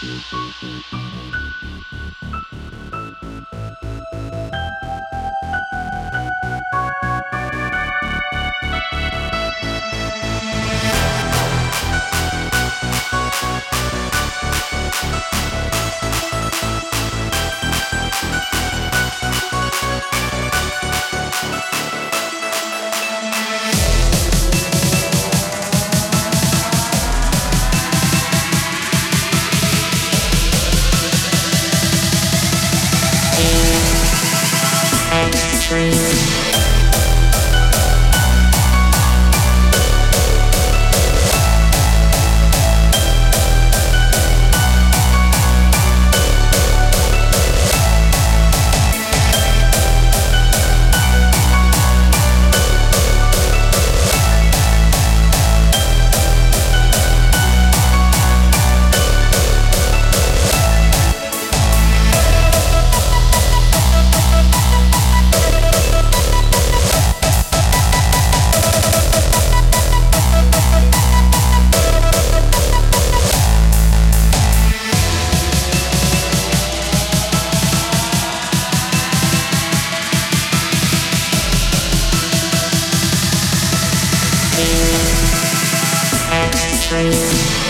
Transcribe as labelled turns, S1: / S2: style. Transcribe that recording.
S1: Thank you. train. Thank you.